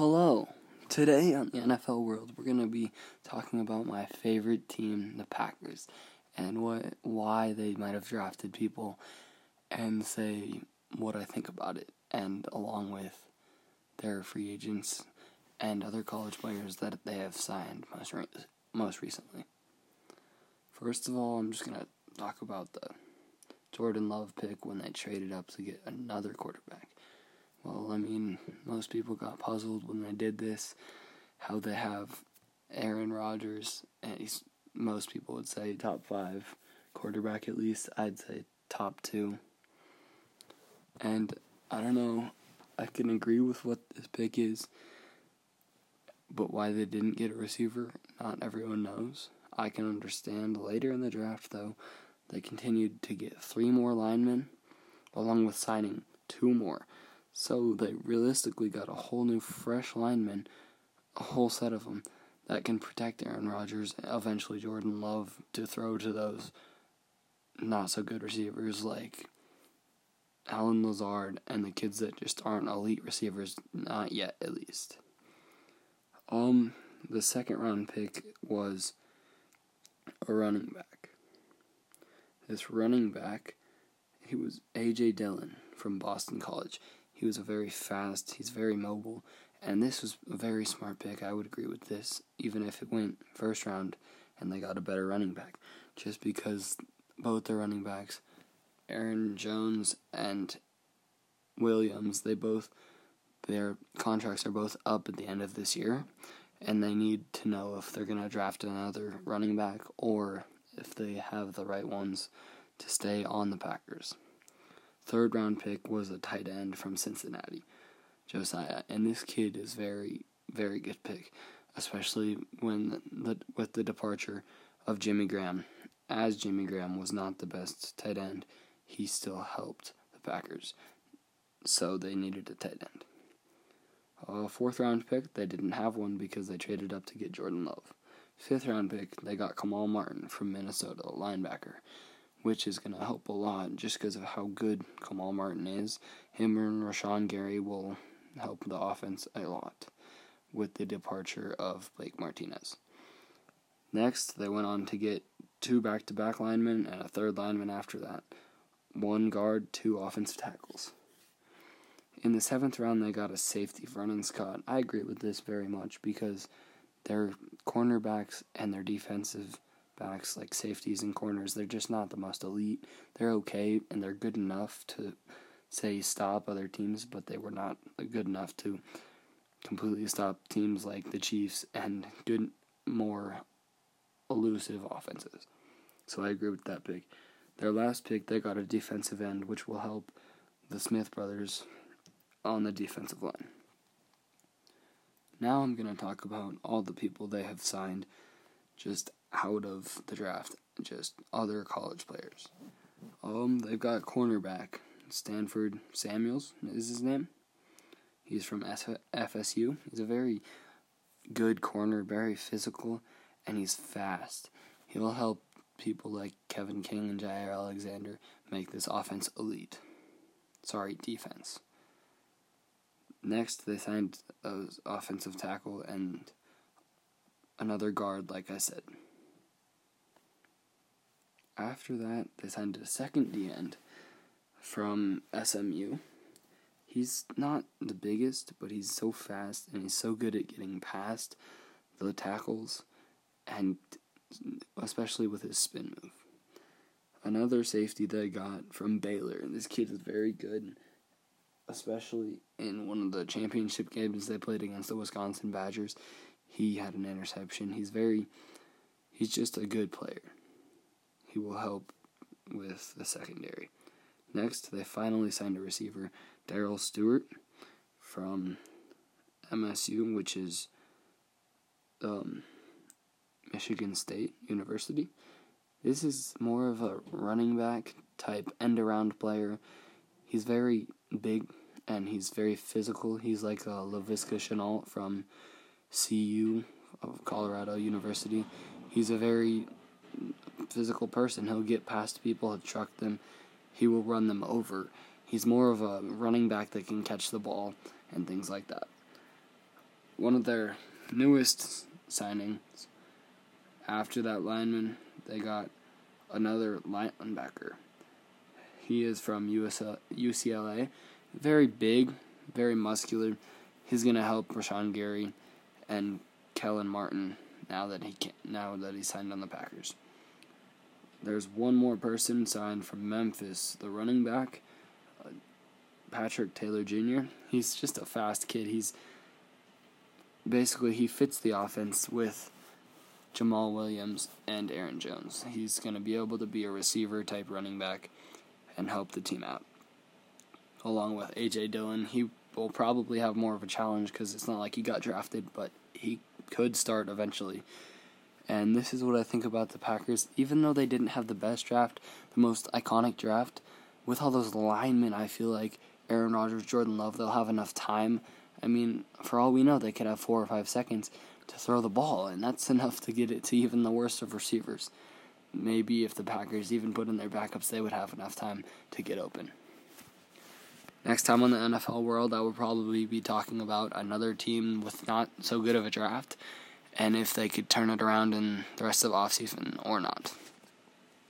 Hello. Today on the NFL World, we're going to be talking about my favorite team, the Packers, and what why they might have drafted people and say what I think about it and along with their free agents and other college players that they have signed most re- most recently. First of all, I'm just going to talk about the Jordan Love pick when they traded up to get another quarterback. Well, I mean, most people got puzzled when they did this. How they have Aaron Rodgers, and he's most people would say top five quarterback at least. I'd say top two. And I don't know. I can agree with what this pick is, but why they didn't get a receiver, not everyone knows. I can understand later in the draft, though, they continued to get three more linemen, along with signing two more. So they realistically got a whole new fresh lineman, a whole set of them that can protect Aaron Rodgers, eventually Jordan Love to throw to those not so good receivers like Allen Lazard and the kids that just aren't elite receivers, not yet at least. Um, the second round pick was a running back. This running back, he was AJ Dillon from Boston College. He was a very fast, he's very mobile, and this was a very smart pick. I would agree with this, even if it went first round and they got a better running back. Just because both the running backs, Aaron Jones and Williams, they both their contracts are both up at the end of this year, and they need to know if they're going to draft another running back or if they have the right ones to stay on the Packers third round pick was a tight end from Cincinnati, Josiah, and this kid is very very good pick, especially when the with the departure of Jimmy Graham. As Jimmy Graham was not the best tight end, he still helped the Packers, so they needed a tight end. A fourth round pick, they didn't have one because they traded up to get Jordan Love. Fifth round pick, they got Kamal Martin from Minnesota, linebacker which is going to help a lot just because of how good Kamal Martin is. Him and Rashan Gary will help the offense a lot with the departure of Blake Martinez. Next, they went on to get two back to back linemen and a third lineman after that. One guard, two offensive tackles. In the seventh round, they got a safety, Vernon Scott. I agree with this very much because their cornerbacks and their defensive backs like safeties and corners. They're just not the most elite. They're okay and they're good enough to say stop other teams, but they were not good enough to completely stop teams like the Chiefs and good more elusive offenses. So I agree with that pick. Their last pick, they got a defensive end, which will help the Smith brothers on the defensive line. Now I'm going to talk about all the people they have signed just out of the draft, just other college players. Um, they've got cornerback Stanford Samuels is his name. He's from FSU. He's a very good corner, very physical, and he's fast. He'll help people like Kevin King and Jaire Alexander make this offense elite. Sorry, defense. Next, they signed a offensive tackle and another guard, like I said. After that, they signed a second D end from SMU. He's not the biggest, but he's so fast and he's so good at getting past the tackles and especially with his spin move. Another safety they got from Baylor, and this kid is very good, especially in one of the championship games they played against the Wisconsin Badgers. He had an interception. He's very, he's just a good player. He will help with the secondary. Next, they finally signed a receiver, Darrell Stewart, from MSU, which is um, Michigan State University. This is more of a running back type end around player. He's very big and he's very physical. He's like a Laviska Shenault from CU of Colorado University. He's a very physical person. He'll get past people, he'll truck them, he will run them over. He's more of a running back that can catch the ball and things like that. one of their newest signings. After that lineman, they got another linebacker. He is from UCLA. Very big, very muscular. He's gonna help Rashan Gary and Kellen Martin now that he can, now that he's signed on the Packers. There's one more person signed from Memphis, the running back, uh, Patrick Taylor Jr. He's just a fast kid. He's basically he fits the offense with Jamaal Williams and Aaron Jones. He's going to be able to be a receiver type running back and help the team out. Along with AJ Dillon, he will probably have more of a challenge because it's not like he got drafted, but he could start eventually. And this is what I think about the Packers. Even though they didn't have the best draft, the most iconic draft, with all those linemen, I feel like Aaron Rodgers, Jordan Love, they'll have enough time. I mean, for all we know, they could have four or five seconds to throw the ball, and that's enough to get it to even the worst of receivers. Maybe if the Packers even put in their backups, they would have enough time to get open. Next time on the NFL World, I will probably be talking about another team with not so good of a draft and if they could turn it around in the rest of the offseason or not.